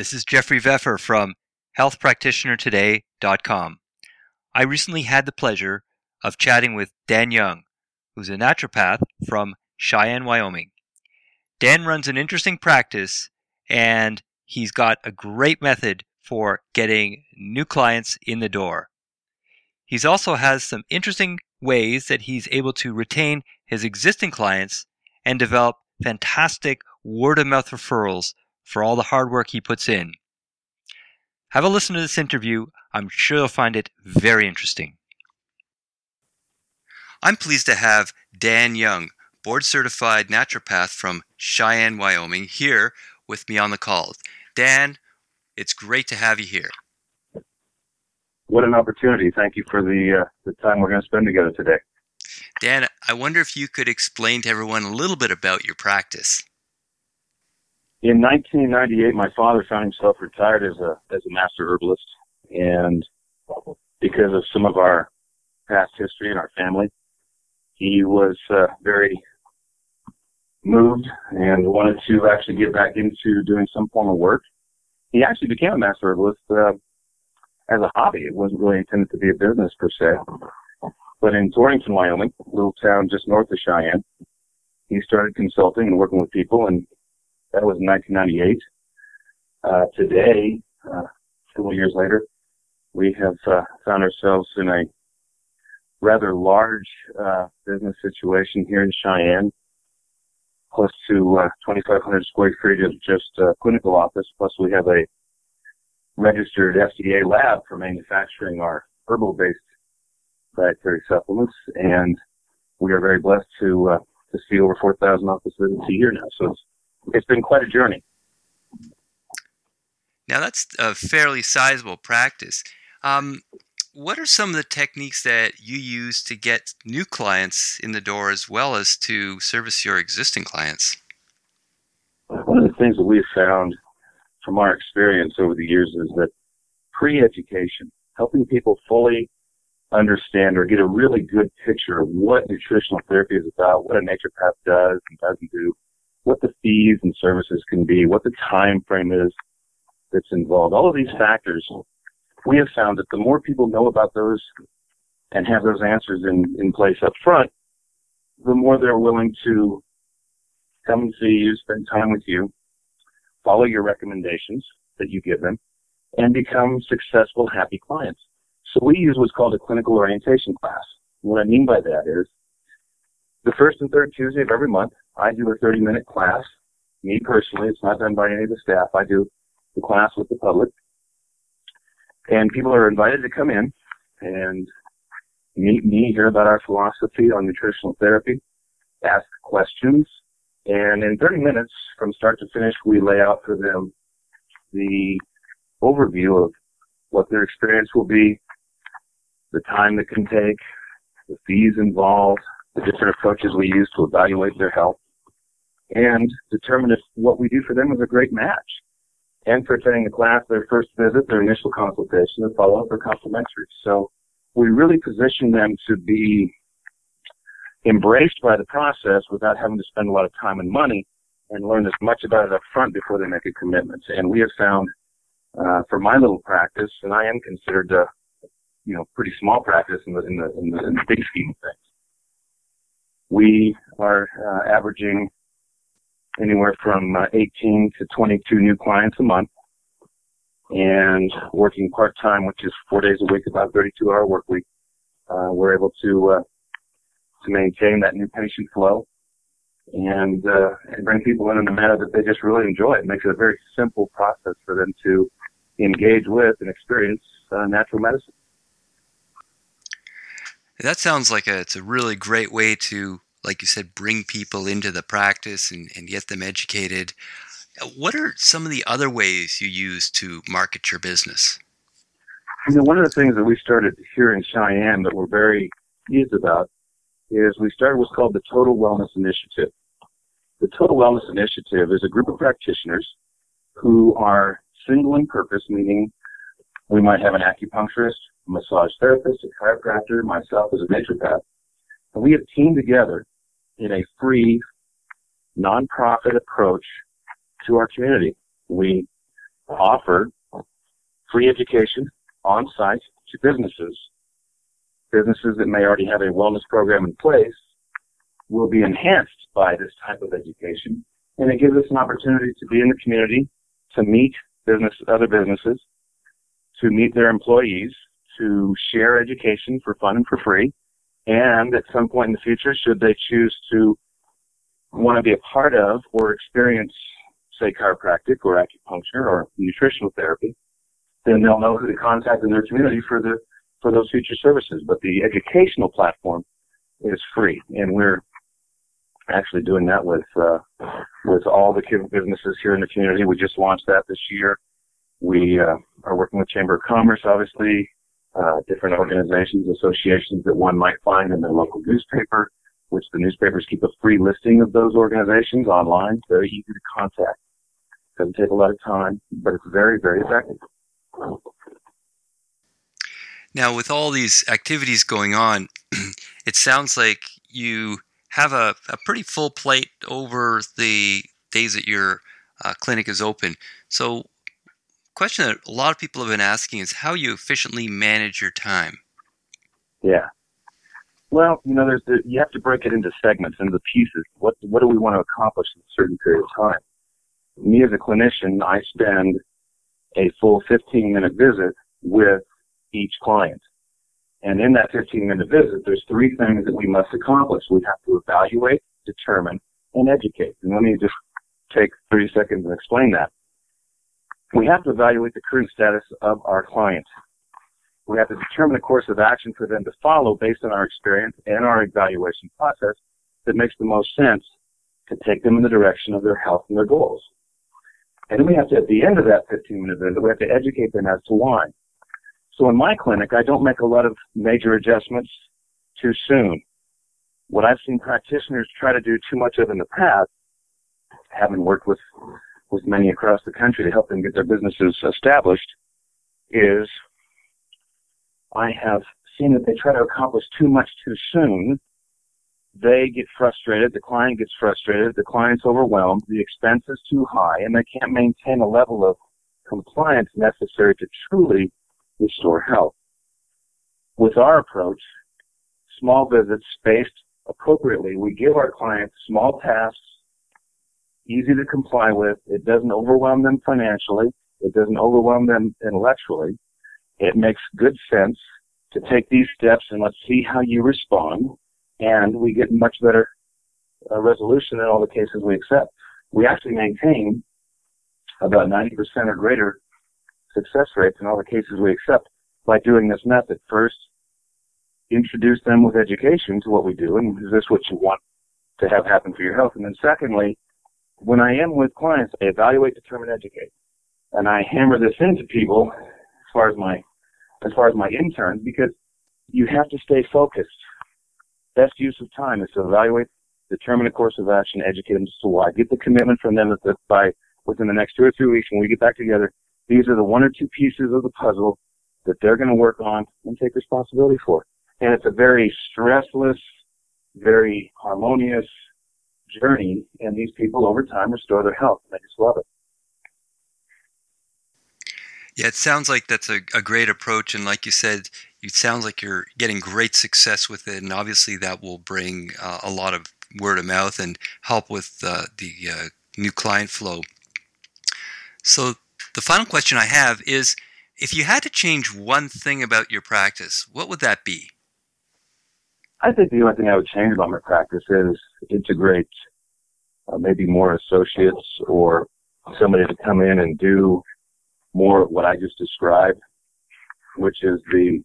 This is Jeffrey Veffer from healthpractitionertoday.com. I recently had the pleasure of chatting with Dan Young, who's a naturopath from Cheyenne, Wyoming. Dan runs an interesting practice and he's got a great method for getting new clients in the door. He also has some interesting ways that he's able to retain his existing clients and develop fantastic word of mouth referrals for all the hard work he puts in. Have a listen to this interview. I'm sure you'll find it very interesting. I'm pleased to have Dan Young, board certified naturopath from Cheyenne, Wyoming, here with me on the call. Dan, it's great to have you here. What an opportunity. Thank you for the, uh, the time we're going to spend together today. Dan, I wonder if you could explain to everyone a little bit about your practice. In 1998, my father found himself retired as a as a master herbalist, and because of some of our past history in our family, he was uh, very moved and wanted to actually get back into doing some form of work. He actually became a master herbalist uh, as a hobby. It wasn't really intended to be a business per se. But in Torrington, Wyoming, a little town just north of Cheyenne, he started consulting and working with people, and that was in 1998. Uh, today, uh, several years later, we have uh, found ourselves in a rather large uh, business situation here in Cheyenne, close to uh, 2,500 square feet of just uh, clinical office. Plus, we have a registered FDA lab for manufacturing our herbal-based dietary supplements, and we are very blessed to uh, to see over 4,000 office visits a year now. So it's it's been quite a journey. Now that's a fairly sizable practice. Um, what are some of the techniques that you use to get new clients in the door as well as to service your existing clients? One of the things that we've found from our experience over the years is that pre-education, helping people fully understand or get a really good picture of what nutritional therapy is about, what a naturopath does and doesn't do, what the fees and services can be, what the time frame is that's involved. All of these factors, we have found that the more people know about those and have those answers in, in place up front, the more they're willing to come and see you, spend time with you, follow your recommendations that you give them, and become successful, happy clients. So we use what's called a clinical orientation class. What I mean by that is the first and third Tuesday of every month, I do a 30 minute class. Me personally, it's not done by any of the staff. I do the class with the public. And people are invited to come in and meet me, hear about our philosophy on nutritional therapy, ask questions, and in 30 minutes from start to finish, we lay out for them the overview of what their experience will be, the time it can take, the fees involved, the different approaches we use to evaluate their health, and determine if what we do for them is a great match. And for attending the class, their first visit, their initial consultation, and follow-up are complimentary. So we really position them to be embraced by the process without having to spend a lot of time and money and learn as much about it up front before they make a commitment. And we have found, uh, for my little practice, and I am considered a, you know, pretty small practice in the, in the, in the, in the big scheme of things we are uh, averaging anywhere from uh, 18 to 22 new clients a month and working part time, which is four days a week, about 32 hour work week. Uh, we're able to, uh, to maintain that new patient flow and, uh, and bring people in in a manner that they just really enjoy. It makes it a very simple process for them to engage with and experience uh, natural medicine. That sounds like a, it's a really great way to, like you said, bring people into the practice and, and get them educated. What are some of the other ways you use to market your business? You know, one of the things that we started here in Cheyenne that we're very pleased about is we started what's called the Total Wellness Initiative. The Total Wellness Initiative is a group of practitioners who are single in purpose, meaning we might have an acupuncturist, a massage therapist, a chiropractor, myself as a naturopath. And we have teamed together in a free, nonprofit approach to our community. We offer free education on site to businesses. Businesses that may already have a wellness program in place will be enhanced by this type of education. And it gives us an opportunity to be in the community, to meet business, other businesses, to meet their employees, to share education for fun and for free. And at some point in the future, should they choose to want to be a part of or experience, say, chiropractic or acupuncture or nutritional therapy, then they'll know who to contact in their community for the for those future services. But the educational platform is free, and we're actually doing that with uh, with all the businesses here in the community. We just launched that this year. We uh, are working with Chamber of Commerce, obviously, uh, different organizations, associations that one might find in their local newspaper, which the newspapers keep a free listing of those organizations online. very easy to contact. Doesn't take a lot of time, but it's very, very effective. Now, with all these activities going on, it sounds like you have a, a pretty full plate over the days that your uh, clinic is open. So, question that a lot of people have been asking is how you efficiently manage your time. Yeah. Well, you know, there's the, you have to break it into segments, into pieces. What what do we want to accomplish in a certain period of time? Me as a clinician, I spend a full 15 minute visit with each client. And in that 15 minute visit, there's three things that we must accomplish. We have to evaluate, determine, and educate. And let me just take 30 seconds and explain that. We have to evaluate the current status of our client. We have to determine a course of action for them to follow based on our experience and our evaluation process that makes the most sense to take them in the direction of their health and their goals. And then we have to, at the end of that 15 minute visit, we have to educate them as to why. So in my clinic, I don't make a lot of major adjustments too soon. What I've seen practitioners try to do too much of in the past, having worked with, with many across the country to help them get their businesses established, is I have seen that they try to accomplish too much too soon they get frustrated, the client gets frustrated, the client's overwhelmed, the expense is too high, and they can't maintain a level of compliance necessary to truly restore health. With our approach, small visits spaced appropriately, we give our clients small tasks, easy to comply with. It doesn't overwhelm them financially. It doesn't overwhelm them intellectually. It makes good sense to take these steps and let's see how you respond and we get much better uh, resolution in all the cases we accept. We actually maintain about 90% or greater success rates in all the cases we accept by doing this method. First, introduce them with education to what we do, and is this what you want to have happen for your health? And then secondly, when I am with clients, I evaluate, determine, educate. And I hammer this into people as far as my as far as my interns because you have to stay focused best use of time is to evaluate, determine a course of action, educate them as to why. Get the commitment from them that by within the next two or three weeks when we get back together, these are the one or two pieces of the puzzle that they're going to work on and take responsibility for. And it's a very stressless, very harmonious journey, and these people over time restore their health. And I just love it. Yeah, it sounds like that's a, a great approach. And like you said, it sounds like you're getting great success with it, and obviously that will bring uh, a lot of word of mouth and help with uh, the uh, new client flow. So, the final question I have is if you had to change one thing about your practice, what would that be? I think the only thing I would change about my practice is integrate uh, maybe more associates or somebody to come in and do more of what I just described, which is the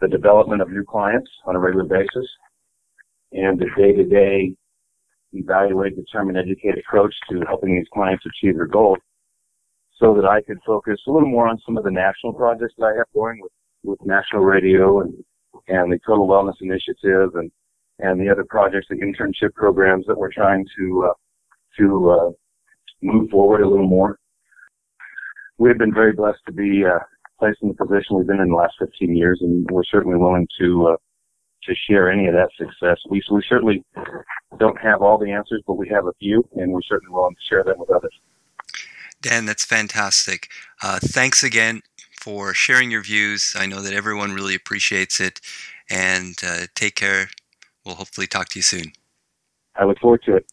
the development of new clients on a regular basis, and the day-to-day evaluate, determine, educate approach to helping these clients achieve their goals so that I could focus a little more on some of the national projects that I have going with, with national radio and, and the total wellness initiative and, and the other projects, the internship programs that we're trying to, uh, to, uh, move forward a little more. We've been very blessed to be, uh, placed in the position we've been in the last 15 years, and we're certainly willing to uh, to share any of that success. We we certainly don't have all the answers, but we have a few, and we're certainly willing to share them with others. Dan, that's fantastic. Uh, thanks again for sharing your views. I know that everyone really appreciates it. And uh, take care. We'll hopefully talk to you soon. I look forward to it.